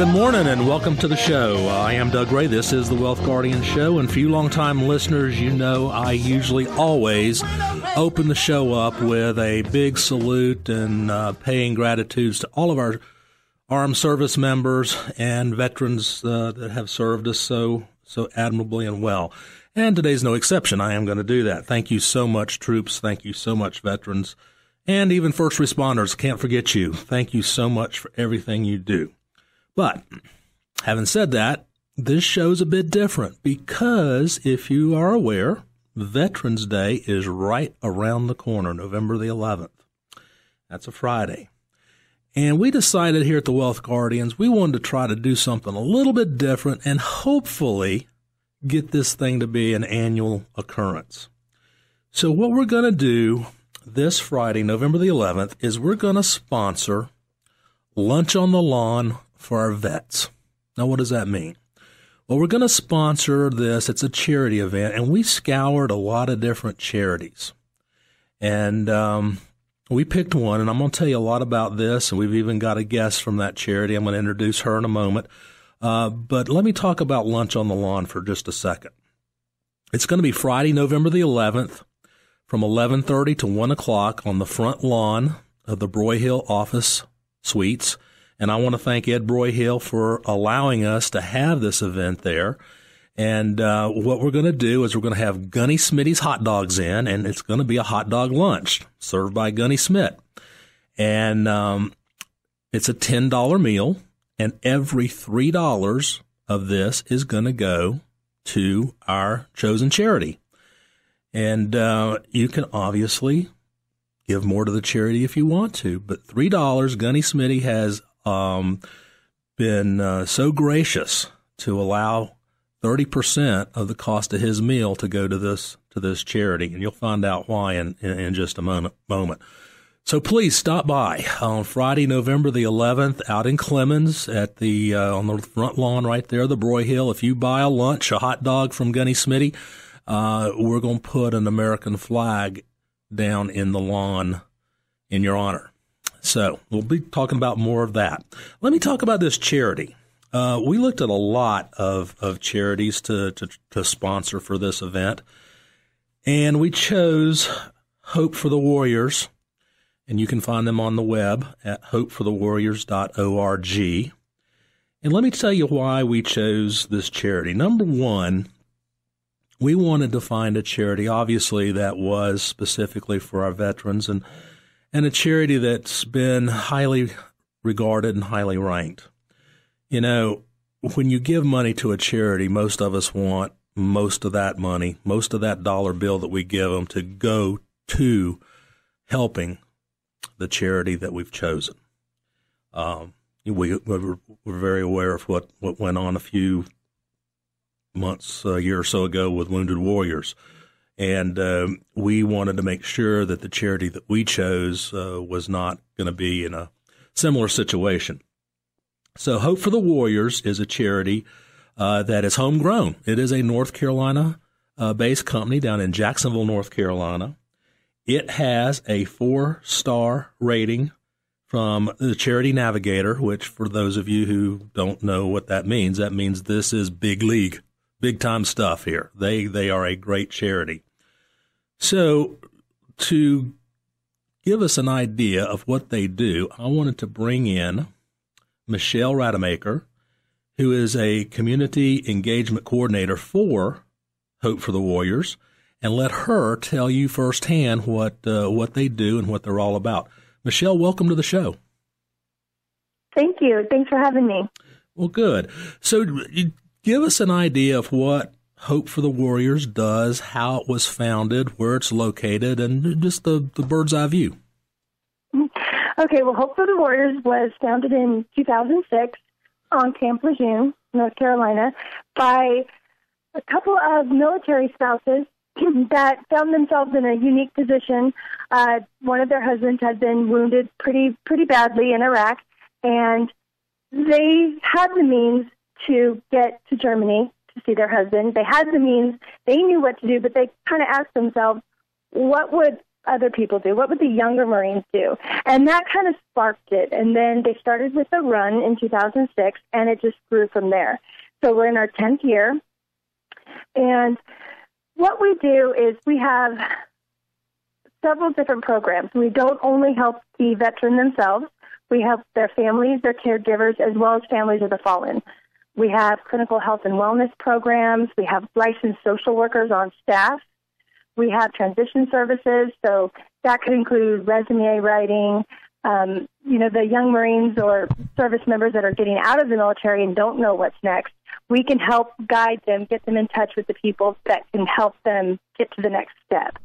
good morning and welcome to the show. Uh, I am Doug Ray. This is the Wealth Guardian Show. And for you longtime listeners, you know I usually always open the show up with a big salute and uh, paying gratitudes to all of our armed service members and veterans uh, that have served us so so admirably and well. And today's no exception. I am going to do that. Thank you so much, troops. Thank you so much, veterans. And even first responders. Can't forget you. Thank you so much for everything you do. But having said that, this show's a bit different because if you are aware, Veterans Day is right around the corner, November the 11th. That's a Friday. And we decided here at the Wealth Guardians, we wanted to try to do something a little bit different and hopefully get this thing to be an annual occurrence. So, what we're going to do this Friday, November the 11th, is we're going to sponsor Lunch on the Lawn for our vets. Now, what does that mean? Well, we're going to sponsor this. It's a charity event, and we scoured a lot of different charities. And um, we picked one, and I'm going to tell you a lot about this. And we've even got a guest from that charity. I'm going to introduce her in a moment. Uh, but let me talk about lunch on the lawn for just a second. It's going to be Friday, November the 11th, from 11:30 to 1 o'clock on the front lawn of the Broyhill Office Suites. And I want to thank Ed Broyhill for allowing us to have this event there. And uh, what we're going to do is we're going to have Gunny Smitty's hot dogs in, and it's going to be a hot dog lunch served by Gunny Smith. And um, it's a $10 meal, and every $3 of this is going to go to our chosen charity. And uh, you can obviously give more to the charity if you want to, but $3, Gunny Smitty has um, been uh, so gracious to allow 30% of the cost of his meal to go to this to this charity, and you'll find out why in, in, in just a moment. moment. So please stop by on Friday, November the 11th, out in Clemmons at the uh, on the front lawn right there, the Broyhill. If you buy a lunch, a hot dog from Gunny Smitty, uh, we're going to put an American flag down in the lawn in your honor. So we'll be talking about more of that. Let me talk about this charity. Uh, we looked at a lot of, of charities to, to, to sponsor for this event, and we chose Hope for the Warriors, and you can find them on the web at hopeforthewarriors.org. And let me tell you why we chose this charity. Number one, we wanted to find a charity, obviously, that was specifically for our veterans and and a charity that's been highly regarded and highly ranked. You know, when you give money to a charity, most of us want most of that money, most of that dollar bill that we give them to go to helping the charity that we've chosen. Um, we, we're, we're, very aware of what, what went on a few months, a year or so ago with Wounded Warriors. And um, we wanted to make sure that the charity that we chose uh, was not going to be in a similar situation. So, Hope for the Warriors is a charity uh, that is homegrown. It is a North Carolina uh, based company down in Jacksonville, North Carolina. It has a four star rating from the Charity Navigator, which, for those of you who don't know what that means, that means this is big league, big time stuff here. They they are a great charity. So, to give us an idea of what they do, I wanted to bring in Michelle Rademacher, who is a community engagement coordinator for Hope for the Warriors, and let her tell you firsthand what uh, what they do and what they're all about. Michelle, welcome to the show. Thank you. Thanks for having me. Well, good. So, give us an idea of what Hope for the Warriors does, how it was founded, where it's located, and just the, the bird's eye view. Okay, well, Hope for the Warriors was founded in 2006 on Camp Lejeune, North Carolina, by a couple of military spouses that found themselves in a unique position. Uh, one of their husbands had been wounded pretty pretty badly in Iraq, and they had the means to get to Germany to see their husband. They had the means, they knew what to do, but they kind of asked themselves, what would other people do? What would the younger Marines do? And that kind of sparked it. And then they started with a run in 2006, and it just grew from there. So we're in our 10th year. And what we do is we have several different programs. We don't only help the veteran themselves, we help their families, their caregivers, as well as families of the fallen. We have clinical health and wellness programs. We have licensed social workers on staff. We have transition services, so that could include resume writing. Um, you know, the young Marines or service members that are getting out of the military and don't know what's next, we can help guide them, get them in touch with the people that can help them get to the next step.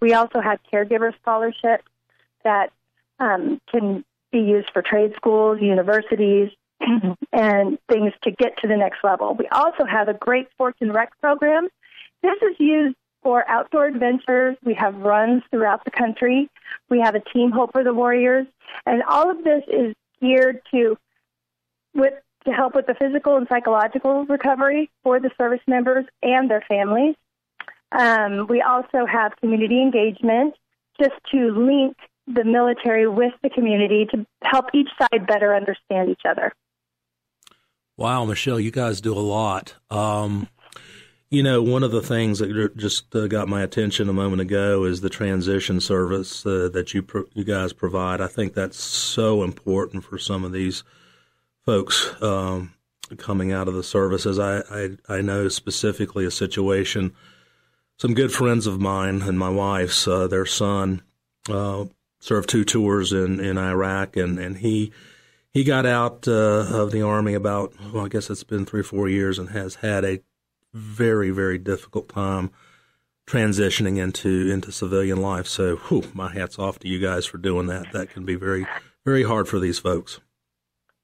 We also have caregiver scholarships that um, can be used for trade schools, universities, and things to get to the next level. We also have a great sports and rec program. This is used for outdoor adventures. We have runs throughout the country. We have a team Hope for the Warriors, and all of this is geared to with to help with the physical and psychological recovery for the service members and their families. Um, we also have community engagement just to link the military with the community to help each side better understand each other. Wow, Michelle, you guys do a lot. Um, you know, one of the things that just uh, got my attention a moment ago is the transition service uh, that you you guys provide. I think that's so important for some of these folks um, coming out of the services. I, I I know specifically a situation. Some good friends of mine and my wife's, uh, their son, uh, served two tours in, in Iraq, and, and he he got out uh, of the army about well, I guess it's been three four years, and has had a very very difficult time transitioning into into civilian life. So, whew, my hats off to you guys for doing that. That can be very very hard for these folks.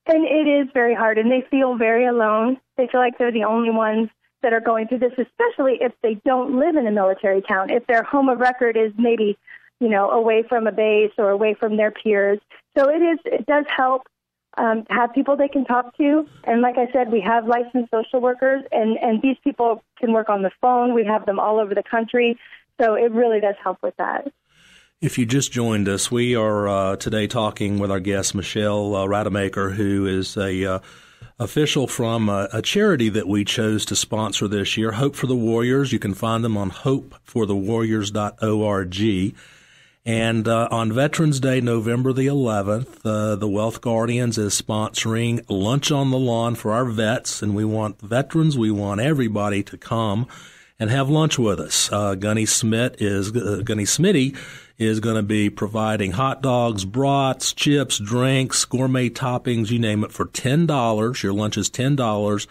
And it is very hard, and they feel very alone. They feel like they're the only ones that are going through this, especially if they don't live in a military town. If their home of record is maybe you know, away from a base or away from their peers. So it is, it does help um, have people they can talk to. And like I said, we have licensed social workers, and, and these people can work on the phone. We have them all over the country. So it really does help with that. If you just joined us, we are uh, today talking with our guest, Michelle uh, Rademacher, who is a uh, official from a, a, charity that we chose to sponsor this year, Hope for the Warriors. You can find them on hopeforthewarriors.org. And uh, on Veterans Day, November the 11th, uh, the Wealth Guardians is sponsoring Lunch on the Lawn for our vets. And we want veterans, we want everybody to come and have lunch with us. Uh, Gunny Smith is, uh, Gunny Smitty is going to be providing hot dogs, brats, chips, drinks, gourmet toppings, you name it, for $10. Your lunch is $10.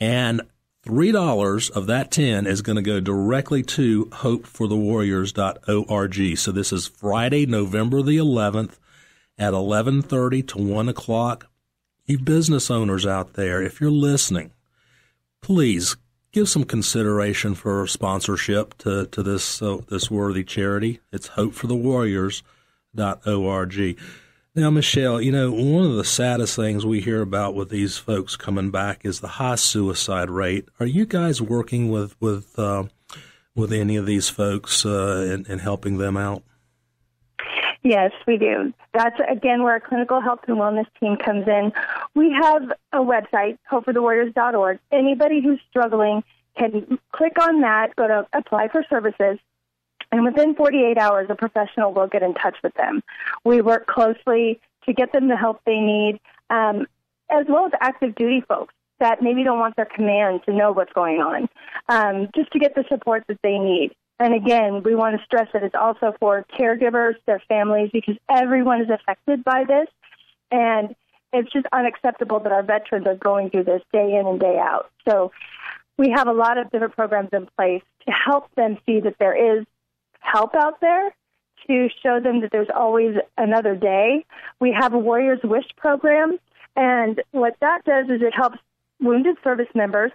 And $3 of that 10 is going to go directly to hopeforthewarriors.org. So this is Friday, November the 11th at 11:30 to 1 o'clock. You business owners out there, if you're listening, please give some consideration for sponsorship to, to this uh, this worthy charity. It's hopeforthewarriors.org. Now, Michelle, you know, one of the saddest things we hear about with these folks coming back is the high suicide rate. Are you guys working with with uh, with any of these folks uh, and, and helping them out? Yes, we do. That's again where our clinical health and wellness team comes in. We have a website, hopeforthewarriors.org. Anybody who's struggling can click on that, go to apply for services, and within 48 hours, a professional will get in touch with them. We work closely to get them the help they need, um, as well as active duty folks that maybe don't want their command to know what's going on, um, just to get the support that they need. And again, we want to stress that it's also for caregivers, their families, because everyone is affected by this. And it's just unacceptable that our veterans are going through this day in and day out. So we have a lot of different programs in place to help them see that there is help out there to show them that there's always another day. We have a Warriors Wish program, and what that does is it helps wounded service members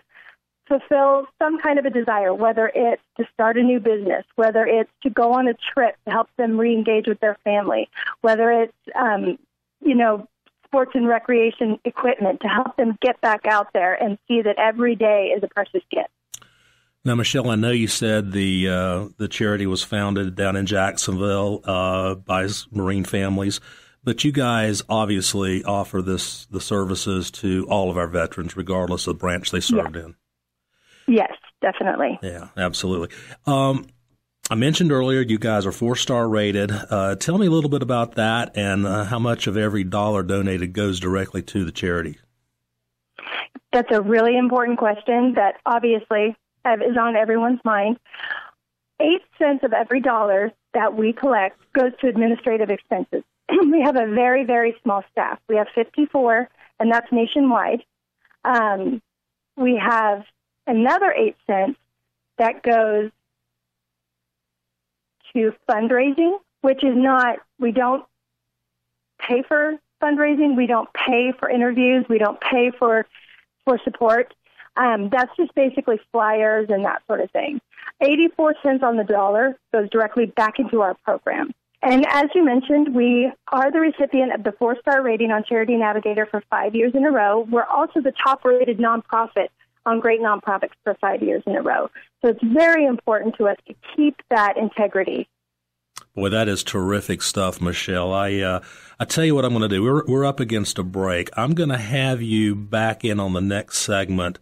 fulfill some kind of a desire, whether it's to start a new business, whether it's to go on a trip to help them re-engage with their family, whether it's, um, you know, sports and recreation equipment to help them get back out there and see that every day is a precious gift. Now, Michelle, I know you said the uh, the charity was founded down in Jacksonville uh, by Marine families, but you guys obviously offer this the services to all of our veterans, regardless of the branch they served yeah. in. Yes, definitely. Yeah, absolutely. Um, I mentioned earlier you guys are four star rated. Uh, tell me a little bit about that and uh, how much of every dollar donated goes directly to the charity. That's a really important question that obviously is on everyone's mind. Eight cents of every dollar that we collect goes to administrative expenses. we have a very, very small staff. We have 54, and that's nationwide. Um, we have another eight cents that goes to fundraising, which is not, we don't pay for fundraising, we don't pay for interviews, we don't pay for, for support. Um, that's just basically flyers and that sort of thing. 84 cents on the dollar goes directly back into our program. And as you mentioned, we are the recipient of the four star rating on Charity Navigator for five years in a row. We're also the top rated nonprofit on Great Nonprofits for five years in a row. So it's very important to us to keep that integrity. Boy, that is terrific stuff, Michelle. I uh, I tell you what I'm going to do. We're we're up against a break. I'm going to have you back in on the next segment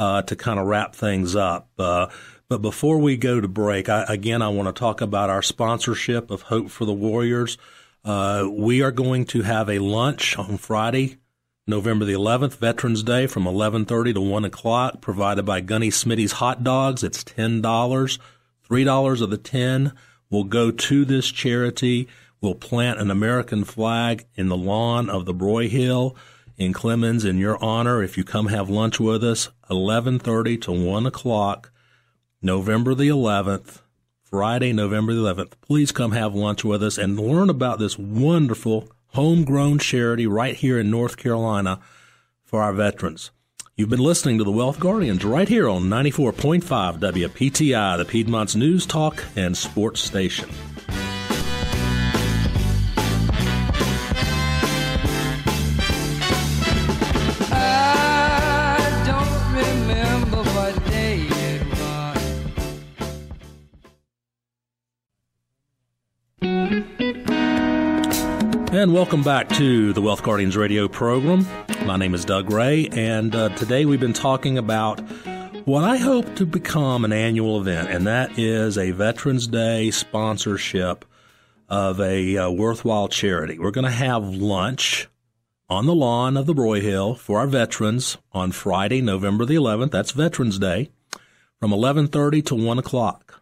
uh, to kind of wrap things up. Uh, but before we go to break, I, again, I want to talk about our sponsorship of Hope for the Warriors. Uh, we are going to have a lunch on Friday, November the 11th, Veterans Day, from 11:30 to 1 o'clock, provided by Gunny Smitty's Hot Dogs. It's ten dollars. Three dollars of the ten will go to this charity. We'll plant an American flag in the lawn of the Broyhill in Clemmons in your honor. If you come have lunch with us, 11:30 to 1 o'clock, November the 11th. Friday, November the 11th. Please come have lunch with us and learn about this wonderful homegrown charity right here in North Carolina for our veterans. You've been listening to the Wealth Guardians right here on 94.5 WPTI, the Piedmont's news talk and sports station. And welcome back to the Wealth Guardians radio program. My name is Doug Ray, and uh, today we've been talking about what I hope to become an annual event, and that is a Veterans Day sponsorship of a uh, worthwhile charity. We're going to have lunch on the lawn of the Broyhill for our veterans on Friday, November the 11th. That's Veterans Day, from 11:30 to 1 o'clock.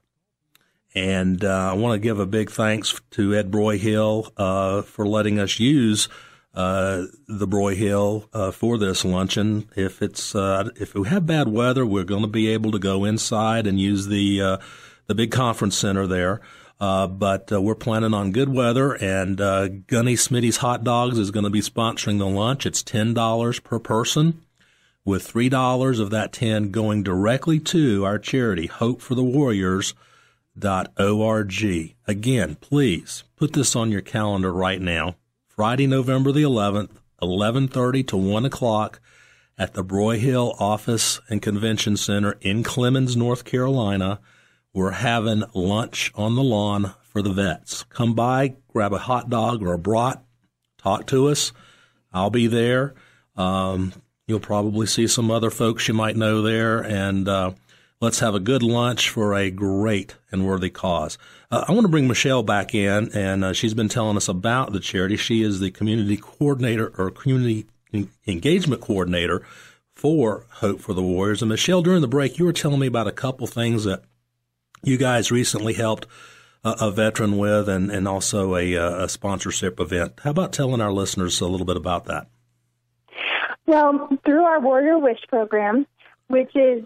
And uh, I want to give a big thanks to Ed Broyhill uh, for letting us use uh, the Broyhill uh, for this luncheon. If it's uh, if we have bad weather, we're going to be able to go inside and use the uh, the big conference center there. but we're planning on good weather, and Gunny Smitty's Hot Dogs is going to be sponsoring the lunch. It's ten dollars per person, with three dollars of that ten going directly to our charity, Hope for the Warriors org. Again, please put this on your calendar right now. Friday, November the 11th, 11:30 to 1 o'clock at the Broyhill Office and Convention Center in Clemmons, North Carolina. We're having lunch on the lawn for the vets. Come by, grab a hot dog or a brat, talk to us. I'll be there. Um, you'll probably see some other folks you might know there, and uh, Let's have a good lunch for a great and worthy cause. Uh, I want to bring Michelle back in, and uh, she's been telling us about the charity. She is the community coordinator or community engagement coordinator for Hope for the Warriors. And Michelle, during the break, you were telling me about a couple things that you guys recently helped a, a veteran with, and, and also a, a sponsorship event. How about telling our listeners a little bit about that? Well, through our Warrior Wish program, which is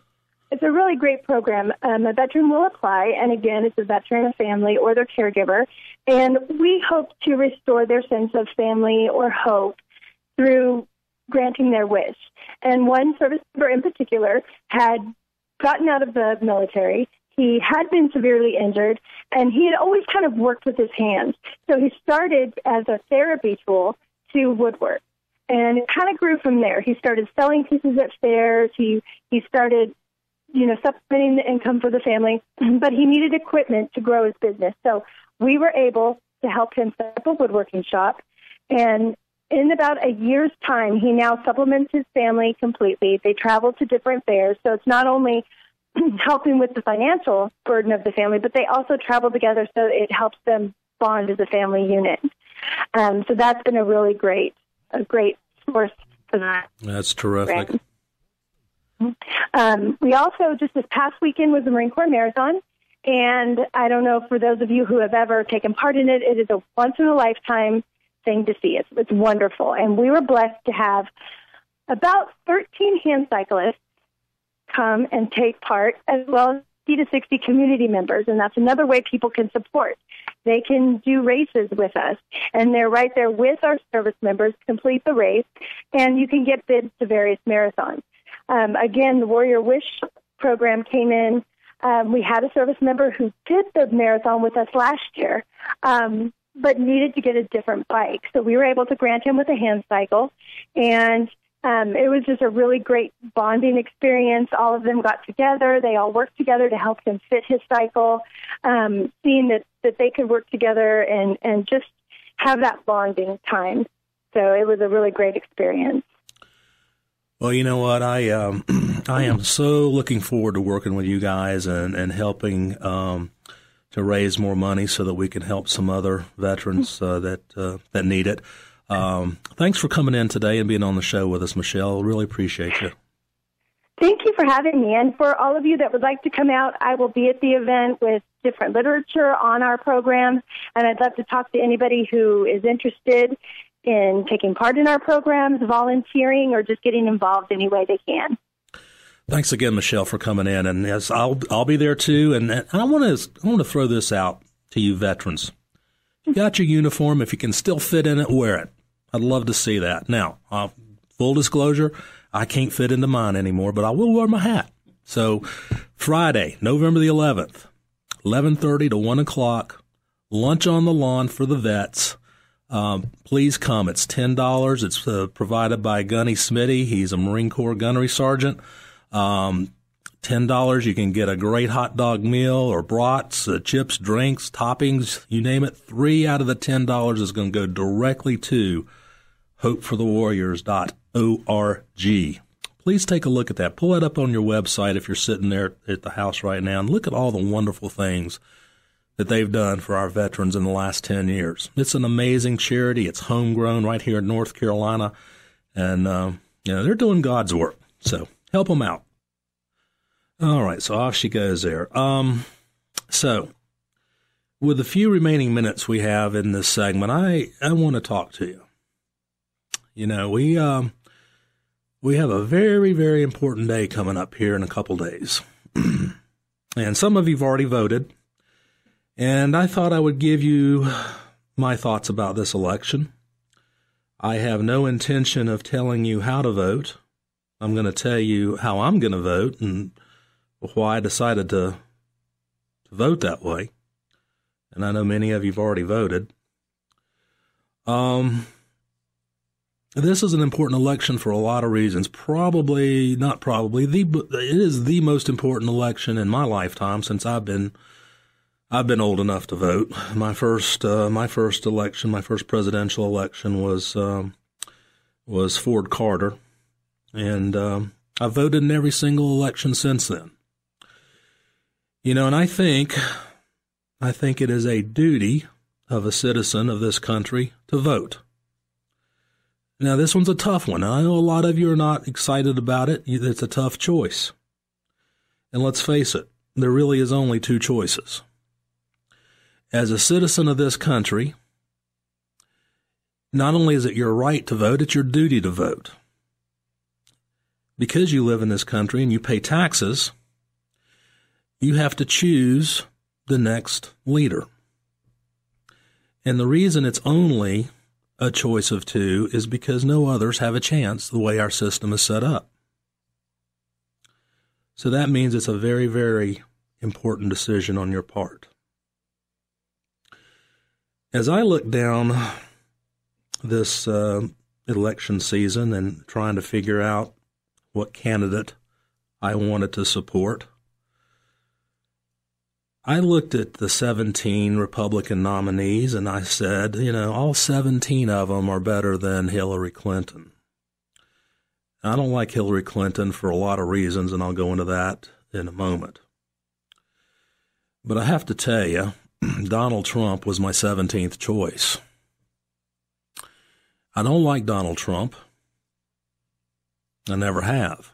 it's a really great program. Um, a veteran will apply, and again, it's a veteran, a family, or their caregiver, and we hope to restore their sense of family or hope through granting their wish. And one service member in particular had gotten out of the military. He had been severely injured, and he had always kind of worked with his hands. So he started as a therapy tool to woodwork and it kind of grew from there. He started selling pieces at fairs. He he started you know, supplementing the income for the family, but he needed equipment to grow his business. So we were able to help him set up a woodworking shop. And in about a year's time, he now supplements his family completely. They travel to different fairs. So it's not only helping with the financial burden of the family, but they also travel together so it helps them bond as a family unit. Um, so that's been a really great, a great source for that. That's terrific. Um, we also just this past weekend was the Marine Corps Marathon, and I don't know for those of you who have ever taken part in it, it is a once in a lifetime thing to see. It's, it's wonderful, and we were blessed to have about 13 hand cyclists come and take part, as well as 50 to 60 community members, and that's another way people can support. They can do races with us, and they're right there with our service members, complete the race, and you can get bids to various marathons. Um, again, the Warrior Wish program came in. Um, we had a service member who did the marathon with us last year, um, but needed to get a different bike. So we were able to grant him with a hand cycle, and um, it was just a really great bonding experience. All of them got together. They all worked together to help him fit his cycle. Um, seeing that, that they could work together and, and just have that bonding time. So it was a really great experience. Well, you know what? I um, I am so looking forward to working with you guys and and helping um, to raise more money so that we can help some other veterans uh, that uh, that need it. Um, thanks for coming in today and being on the show with us, Michelle. Really appreciate you. Thank you for having me. And for all of you that would like to come out, I will be at the event with different literature on our program. And I'd love to talk to anybody who is interested in taking part in our programs, volunteering, or just getting involved any way they can. Thanks again, Michelle, for coming in, and yes, I'll I'll be there too. And, I want to I want to throw this out to you, veterans. You got your uniform. If you can still fit in it, wear it. I'd love to see that. Now, uh, full disclosure, I can't fit into mine anymore, but I will wear my hat. So, Friday, November the 11th, 11:30 to 1 o'clock, lunch on the lawn for the vets. Um, please come. It's ten dollars. It's uh, provided by Gunny Smitty. He's a Marine Corps gunnery sergeant. Um, ten dollars. You can get a great hot dog meal or brats, uh, chips, drinks, toppings, you name it. Three out of the ten dollars is going to go directly to hopeforthewarriors.org. Please take a look at that. Pull it up on your website if you're sitting there at the house right now and look at all the wonderful things that they've done for our veterans in the last 10 years. It's an amazing charity. It's homegrown right here in North Carolina. And, uh, you know, they're doing God's work. So help them out. All right. So off she goes there. Um, so with the few remaining minutes we have in this segment, I, I want to talk to you. You know, we, um, we have a very, very important day coming up here in a couple days. and some of you've already voted. And I thought I would give you my thoughts about this election. I have no intention of telling you how to vote. I'm going to tell you how I'm going to vote and why I decided to, to vote that way. And I know many of you've already voted. Um, this is an important election for a lot of reasons. Probably, not probably, the it is the most important election in my lifetime since I've been I've been old enough to vote. My first, uh, my first election, my first presidential election was um, was Ford Carter, and um, I've voted in every single election since then. You know, and I think, I think it is a duty of a citizen of this country to vote. Now, this one's a tough one. I know a lot of you are not excited about it. It's a tough choice. And let's face it, there really is only two choices as a citizen of this country, not only is it your right to vote, it's your duty to vote. Because you live in this country and you pay taxes, you have to choose the next leader. And the reason it's only a choice of two is because no others have a chance the way our system is set up. So that means it's a very, very important decision on your part. As I look down this uh, election season and trying to figure out what candidate I wanted to support. I looked at the 17 Republican nominees and I said, you know, all 17 of them are better than Hillary Clinton. I don't like Hillary Clinton for a lot of reasons, and I'll go into that in a moment. But I have to tell you, Donald Trump was my 17th choice. I don't like Donald Trump. I never have.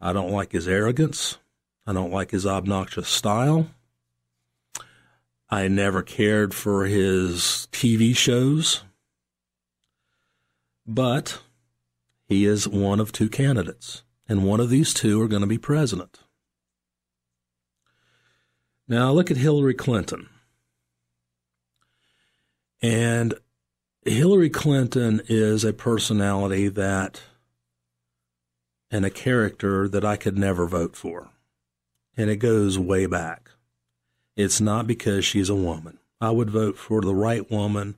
I don't like his arrogance. I don't like his obnoxious style. I never cared for his TV shows. But he is one of two candidates, and one of these two are going to be president. Now, look at Hillary Clinton. And Hillary Clinton is a personality that and a character that I could never vote for. And it goes way back. It's not because she's a woman. I would vote for the right woman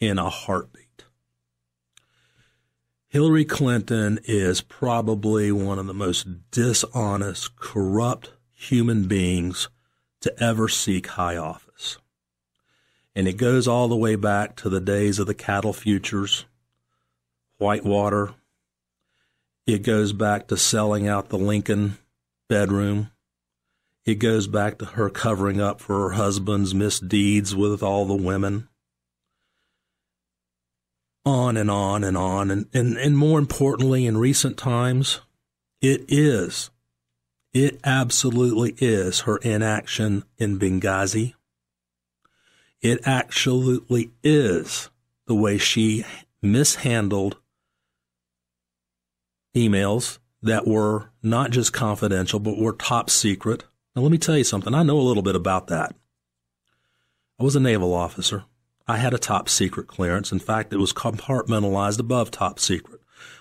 in a heartbeat. Hillary Clinton is probably one of the most dishonest, corrupt human beings to ever seek high office. And it goes all the way back to the days of the cattle futures, Whitewater, it goes back to selling out the Lincoln bedroom. It goes back to her covering up for her husband's misdeeds with all the women. On and on and on. And, and, and more importantly, in recent times, it is, it absolutely is her inaction in Benghazi. It absolutely is the way she mishandled emails that were not just confidential, but were top secret. Now, let me tell you something. I know a little bit about that. I was a naval officer. I had a top secret clearance. In fact, it was compartmentalized above top secret.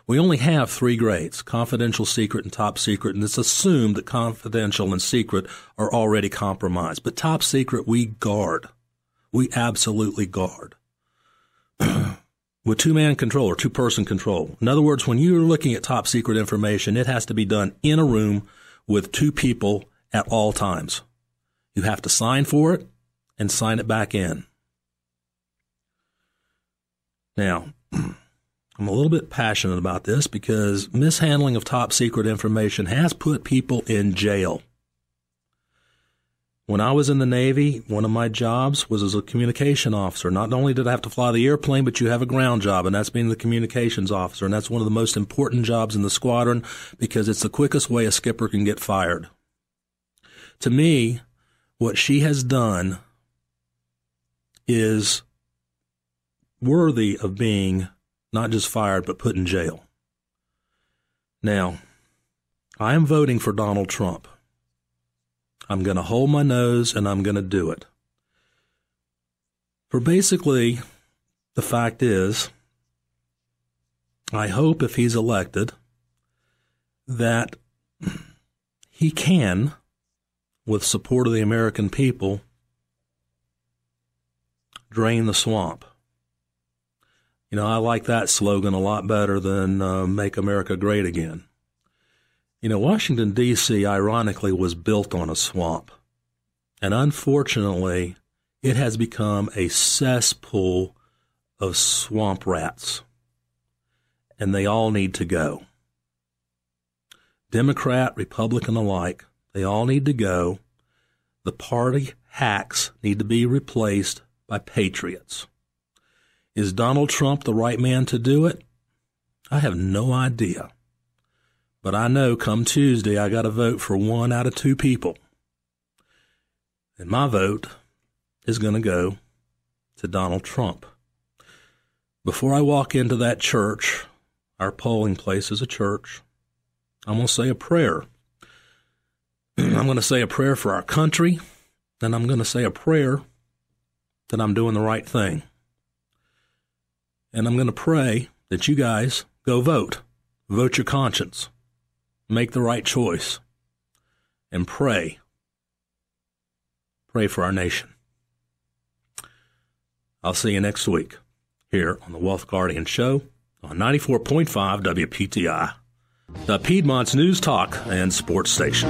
We only have three grades confidential, secret, and top secret, and it's assumed that confidential and secret are already compromised. But top secret, we guard. We absolutely guard. with two man control or two person control. In other words, when you're looking at top secret information, it has to be done in a room with two people at all times. You have to sign for it and sign it back in. Now, I'm a little bit passionate about this because mishandling of top secret information has put people in jail. When I was in the Navy, one of my jobs was as a communication officer. Not only did I have to fly the airplane, but you have a ground job, and that's being the communications officer. And that's one of the most important jobs in the squadron because it's the quickest way a skipper can get fired. To me, what she has done is worthy of being not just fired, but put in jail. Now, I am voting for Donald Trump. I'm going to hold my nose and I'm going to do it. For basically, the fact is, I hope if he's elected that he can, with support of the American people, drain the swamp. You know, I like that slogan a lot better than uh, Make America Great Again. You know, Washington, D.C., ironically, was built on a swamp. And unfortunately, it has become a cesspool of swamp rats. And they all need to go. Democrat, Republican alike, they all need to go. The party hacks need to be replaced by patriots. Is Donald Trump the right man to do it? I have no idea. But I know come Tuesday, I got to vote for one out of two people. And my vote is going to go to Donald Trump. Before I walk into that church, our polling place is a church, I'm going to say a prayer. I'm going to say a prayer for our country, and I'm going to say a prayer that I'm doing the right thing. And I'm going to pray that you guys go vote. Vote your conscience make the right choice, and pray. Pray for our nation. I'll see you next week here on the Wealth Guardian Show on 94.5 WPTI. the Piedmont's News Talk and Sports Station.